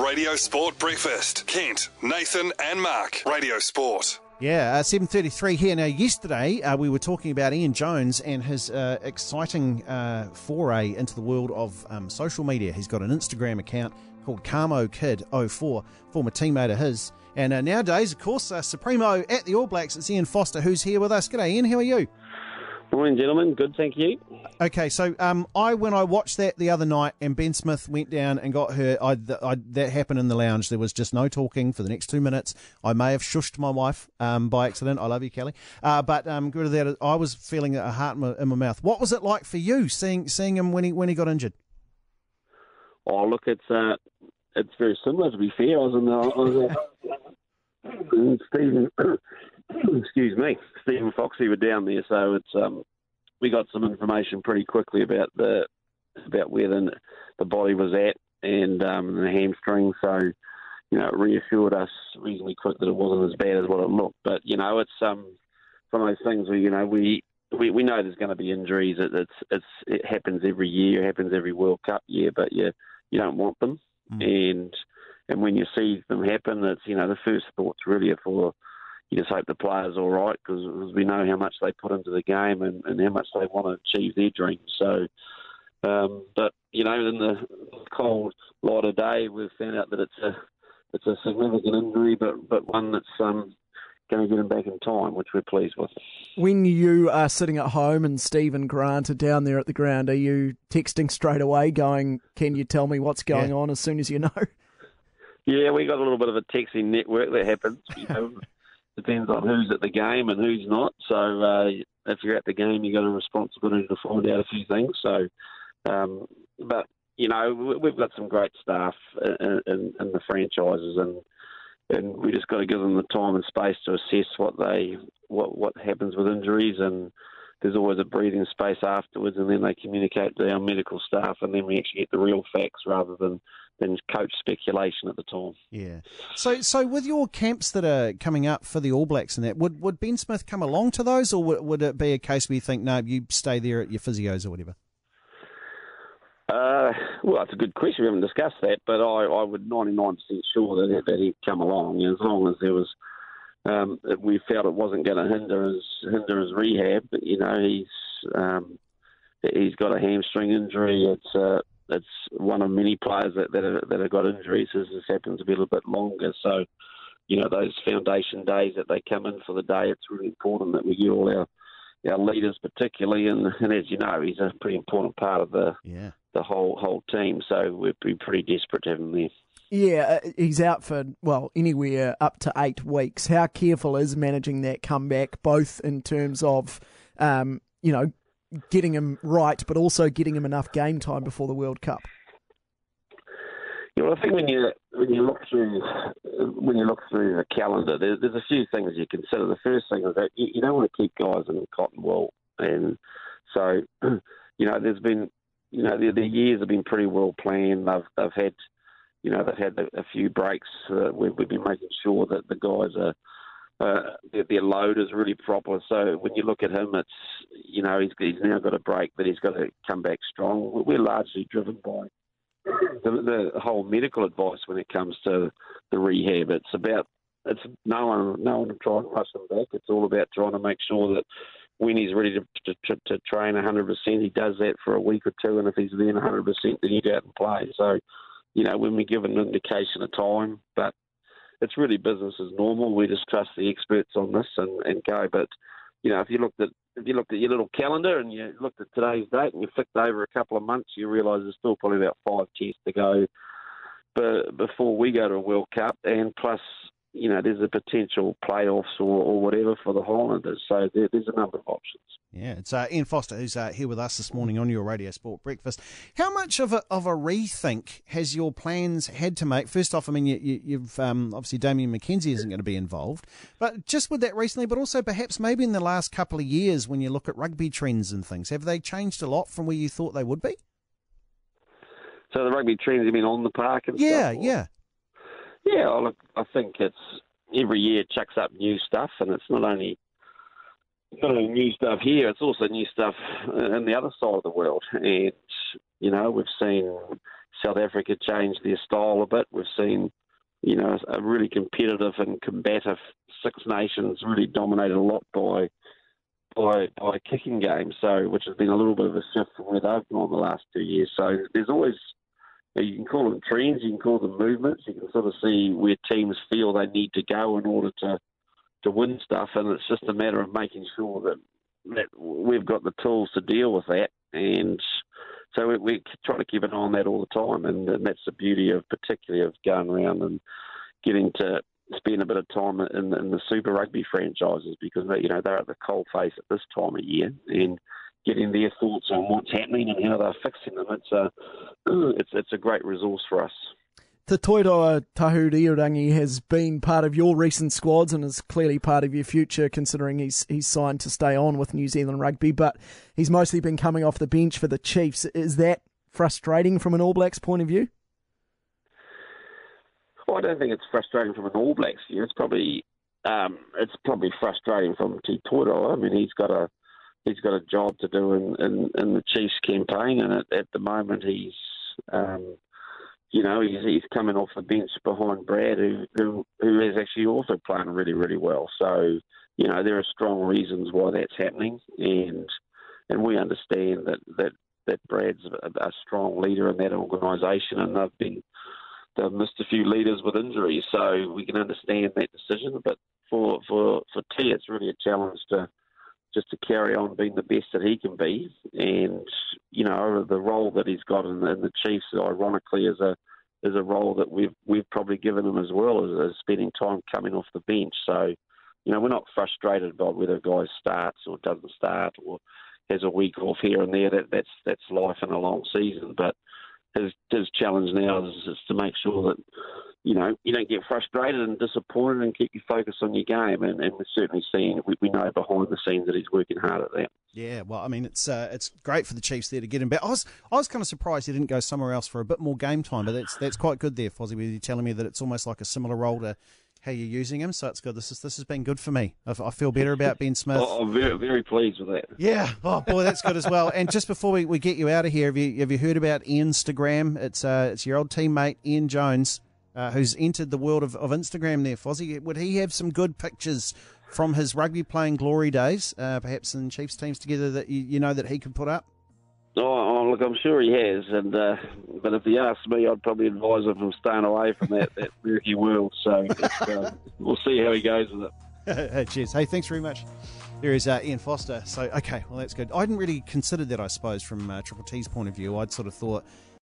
Radio Sport Breakfast. Kent, Nathan, and Mark. Radio Sport. Yeah, uh, 7.33 here. Now, yesterday uh, we were talking about Ian Jones and his uh, exciting uh, foray into the world of um, social media. He's got an Instagram account called Kamo Kid 04, former teammate of his. And uh, nowadays, of course, uh, Supremo at the All Blacks, it's Ian Foster who's here with us. G'day, Ian. How are you? Morning, gentlemen. Good, thank you. Okay, so um, I when I watched that the other night and Ben Smith went down and got hurt, I, I, that happened in the lounge. There was just no talking for the next two minutes. I may have shushed my wife um, by accident. I love you, Kelly. Uh, but um, good of that, I was feeling a heart in my, in my, mouth. What was it like for you seeing seeing him when he when he got injured? Oh, look, it's uh, it's very similar. To be fair, I was in the. I was, uh, Stephen, excuse me, Stephen Foxy were down there, so it's um, we got some information pretty quickly about the about where the the body was at and um, the hamstring. So you know, it reassured us reasonably quick that it wasn't as bad as what it looked. But you know, it's um one of those things where you know we. We, we know there's going to be injuries. It, it's it's it happens every year. It happens every World Cup year. But you you don't want them. Mm. And and when you see them happen, it's you know the first thoughts really are for you just hope the players all right because we know how much they put into the game and, and how much they want to achieve their dreams. So, um, but you know, in the cold light of day, we've found out that it's a it's a significant injury, but but one that's um, going to get him back in time, which we're pleased with. When you are sitting at home and Steve and Grant are down there at the ground, are you texting straight away, going, "Can you tell me what's going yeah. on as soon as you know"? Yeah, we got a little bit of a texting network that happens. You know, depends on who's at the game and who's not. So uh, if you're at the game, you've got a responsibility to find out a few things. So, um, but you know, we've got some great staff in, in, in the franchises, and and we just got to give them the time and space to assess what they what what happens with injuries and there's always a breathing space afterwards, and then they communicate to our medical staff, and then we actually get the real facts rather than than coach speculation at the time. Yeah. So, so with your camps that are coming up for the All Blacks and that, would would Ben Smith come along to those, or would, would it be a case where you think, no, you stay there at your physios or whatever? Uh, well, that's a good question. We haven't discussed that, but I, I would 99% sure that, that he'd come along as long as there was um, we felt it wasn't going to hinder his hinder his rehab. But, you know, he's um, he's got a hamstring injury. It's uh, it's one of many players that that, are, that have got injuries. This happens to be a little bit longer, so you know those foundation days that they come in for the day. It's really important that we get all our our leaders, particularly, and, and as you know, he's a pretty important part of the yeah. the whole whole team. So we'd be pretty desperate to have him there. Yeah, uh, he's out for, well, anywhere up to eight weeks. How careful is managing that comeback, both in terms of, um, you know, getting him right, but also getting him enough game time before the World Cup? Yeah, well, I think when you when you look through when you look through the calendar, there, there's a few things you consider. The first thing is that you, you don't want to keep guys in cotton wool, and so you know there's been you know the, the years have been pretty well planned. They've they've had you know, they've had a few breaks. Uh, we've, we've been making sure that the guys are uh, their, their load is really proper. So when you look at him, it's you know he's he's now got a break, but he's got to come back strong. We're largely driven by the, the whole medical advice when it comes to the rehab. It's about it's no one no one trying to rush him back. It's all about trying to make sure that when he's ready to, to, to train 100%, he does that for a week or two, and if he's then 100%, then you go out and play. So you know, when we give an indication of time, but it's really business as normal. We just trust the experts on this and, and go. But you know, if you looked at if you looked at your little calendar and you looked at today's date and you flicked over a couple of months, you realise there's still probably about five tests to go. But before we go to a World Cup, and plus you know, there's a potential playoffs or, or whatever for the Highlanders. So there, there's a number of options. Yeah, it's uh, Ian Foster who's uh, here with us this morning on your Radio Sport Breakfast. How much of a of a rethink has your plans had to make? First off, I mean, you, have um, obviously Damian McKenzie isn't going to be involved, but just with that recently, but also perhaps maybe in the last couple of years when you look at rugby trends and things, have they changed a lot from where you thought they would be? So the rugby trends have been on the park and yeah, stuff? Yeah, yeah. Look, I think it's every year chucks up new stuff, and it's not only not only new stuff here, it's also new stuff uh, in the other side of the world. And you know, we've seen South Africa change their style a bit. We've seen, you know, a really competitive and combative Six Nations really dominated a lot by by by kicking game. So, which has been a little bit of a shift from where they've gone the last two years. So, there's always you can call them trends, you can call them movements. You can sort of see where teams feel they need to go in order to to win stuff, and it's just a matter of making sure that that we've got the tools to deal with that, and so we, we try to keep an eye on that all the time, and, and that's the beauty of particularly of going around and getting to spend a bit of time in, in the Super Rugby franchises because they, you know they're at the cold face at this time of year and getting their thoughts on what's happening and how they're fixing them. It's a it's it's a great resource for us. Te Toiroa Tahuriorangi has been part of your recent squads and is clearly part of your future, considering he's he's signed to stay on with New Zealand Rugby. But he's mostly been coming off the bench for the Chiefs. Is that frustrating from an All Blacks point of view? Well, I don't think it's frustrating from an All Blacks view. It's probably um, it's probably frustrating from Te. I mean, he's got a he's got a job to do in, in, in the Chiefs campaign, and at, at the moment he's um, you know he's, he's coming off the bench behind Brad, who, who who is actually also playing really really well. So you know there are strong reasons why that's happening, and and we understand that that that Brad's a, a strong leader in that organisation, and they've been they've missed a few leaders with injuries, so we can understand that decision. But for for for T, it's really a challenge to just to carry on being the best that he can be. And you know, the role that he's got in, in the Chiefs, ironically, is a is a role that we've we've probably given him as well as, as spending time coming off the bench. So, you know, we're not frustrated by whether a guy starts or doesn't start or has a week off here and there. That that's that's life in a long season. But his his challenge now is, is to make sure that you know, you don't get frustrated and disappointed and keep you focused on your game. And, and we're certainly seeing, we, we know behind the scenes that he's working hard at that. Yeah, well, I mean, it's uh, it's great for the Chiefs there to get him back. I was I was kind of surprised he didn't go somewhere else for a bit more game time, but that's that's quite good there, Fozzie. With you telling me that it's almost like a similar role to how you're using him, so it's good. This is this has been good for me. I, I feel better about Ben Smith. oh, I'm very very pleased with that. Yeah. Oh boy, that's good as well. And just before we, we get you out of here, have you have you heard about Instagram? It's uh it's your old teammate Ian Jones uh, who's entered the world of, of Instagram there, Fozzie. Would he have some good pictures from his rugby playing glory days, uh, perhaps in Chiefs teams together, that you, you, know that he could put up? Oh, oh look, I'm sure he has. And uh, But if he asks me, I'd probably advise him from staying away from that, that murky world. So uh, we'll see how he goes with it. Cheers. Hey, thanks very much. There is uh, Ian Foster. So, okay, well, that's good. I hadn't really considered that, I suppose, from uh, Triple T's point of view. I'd sort of thought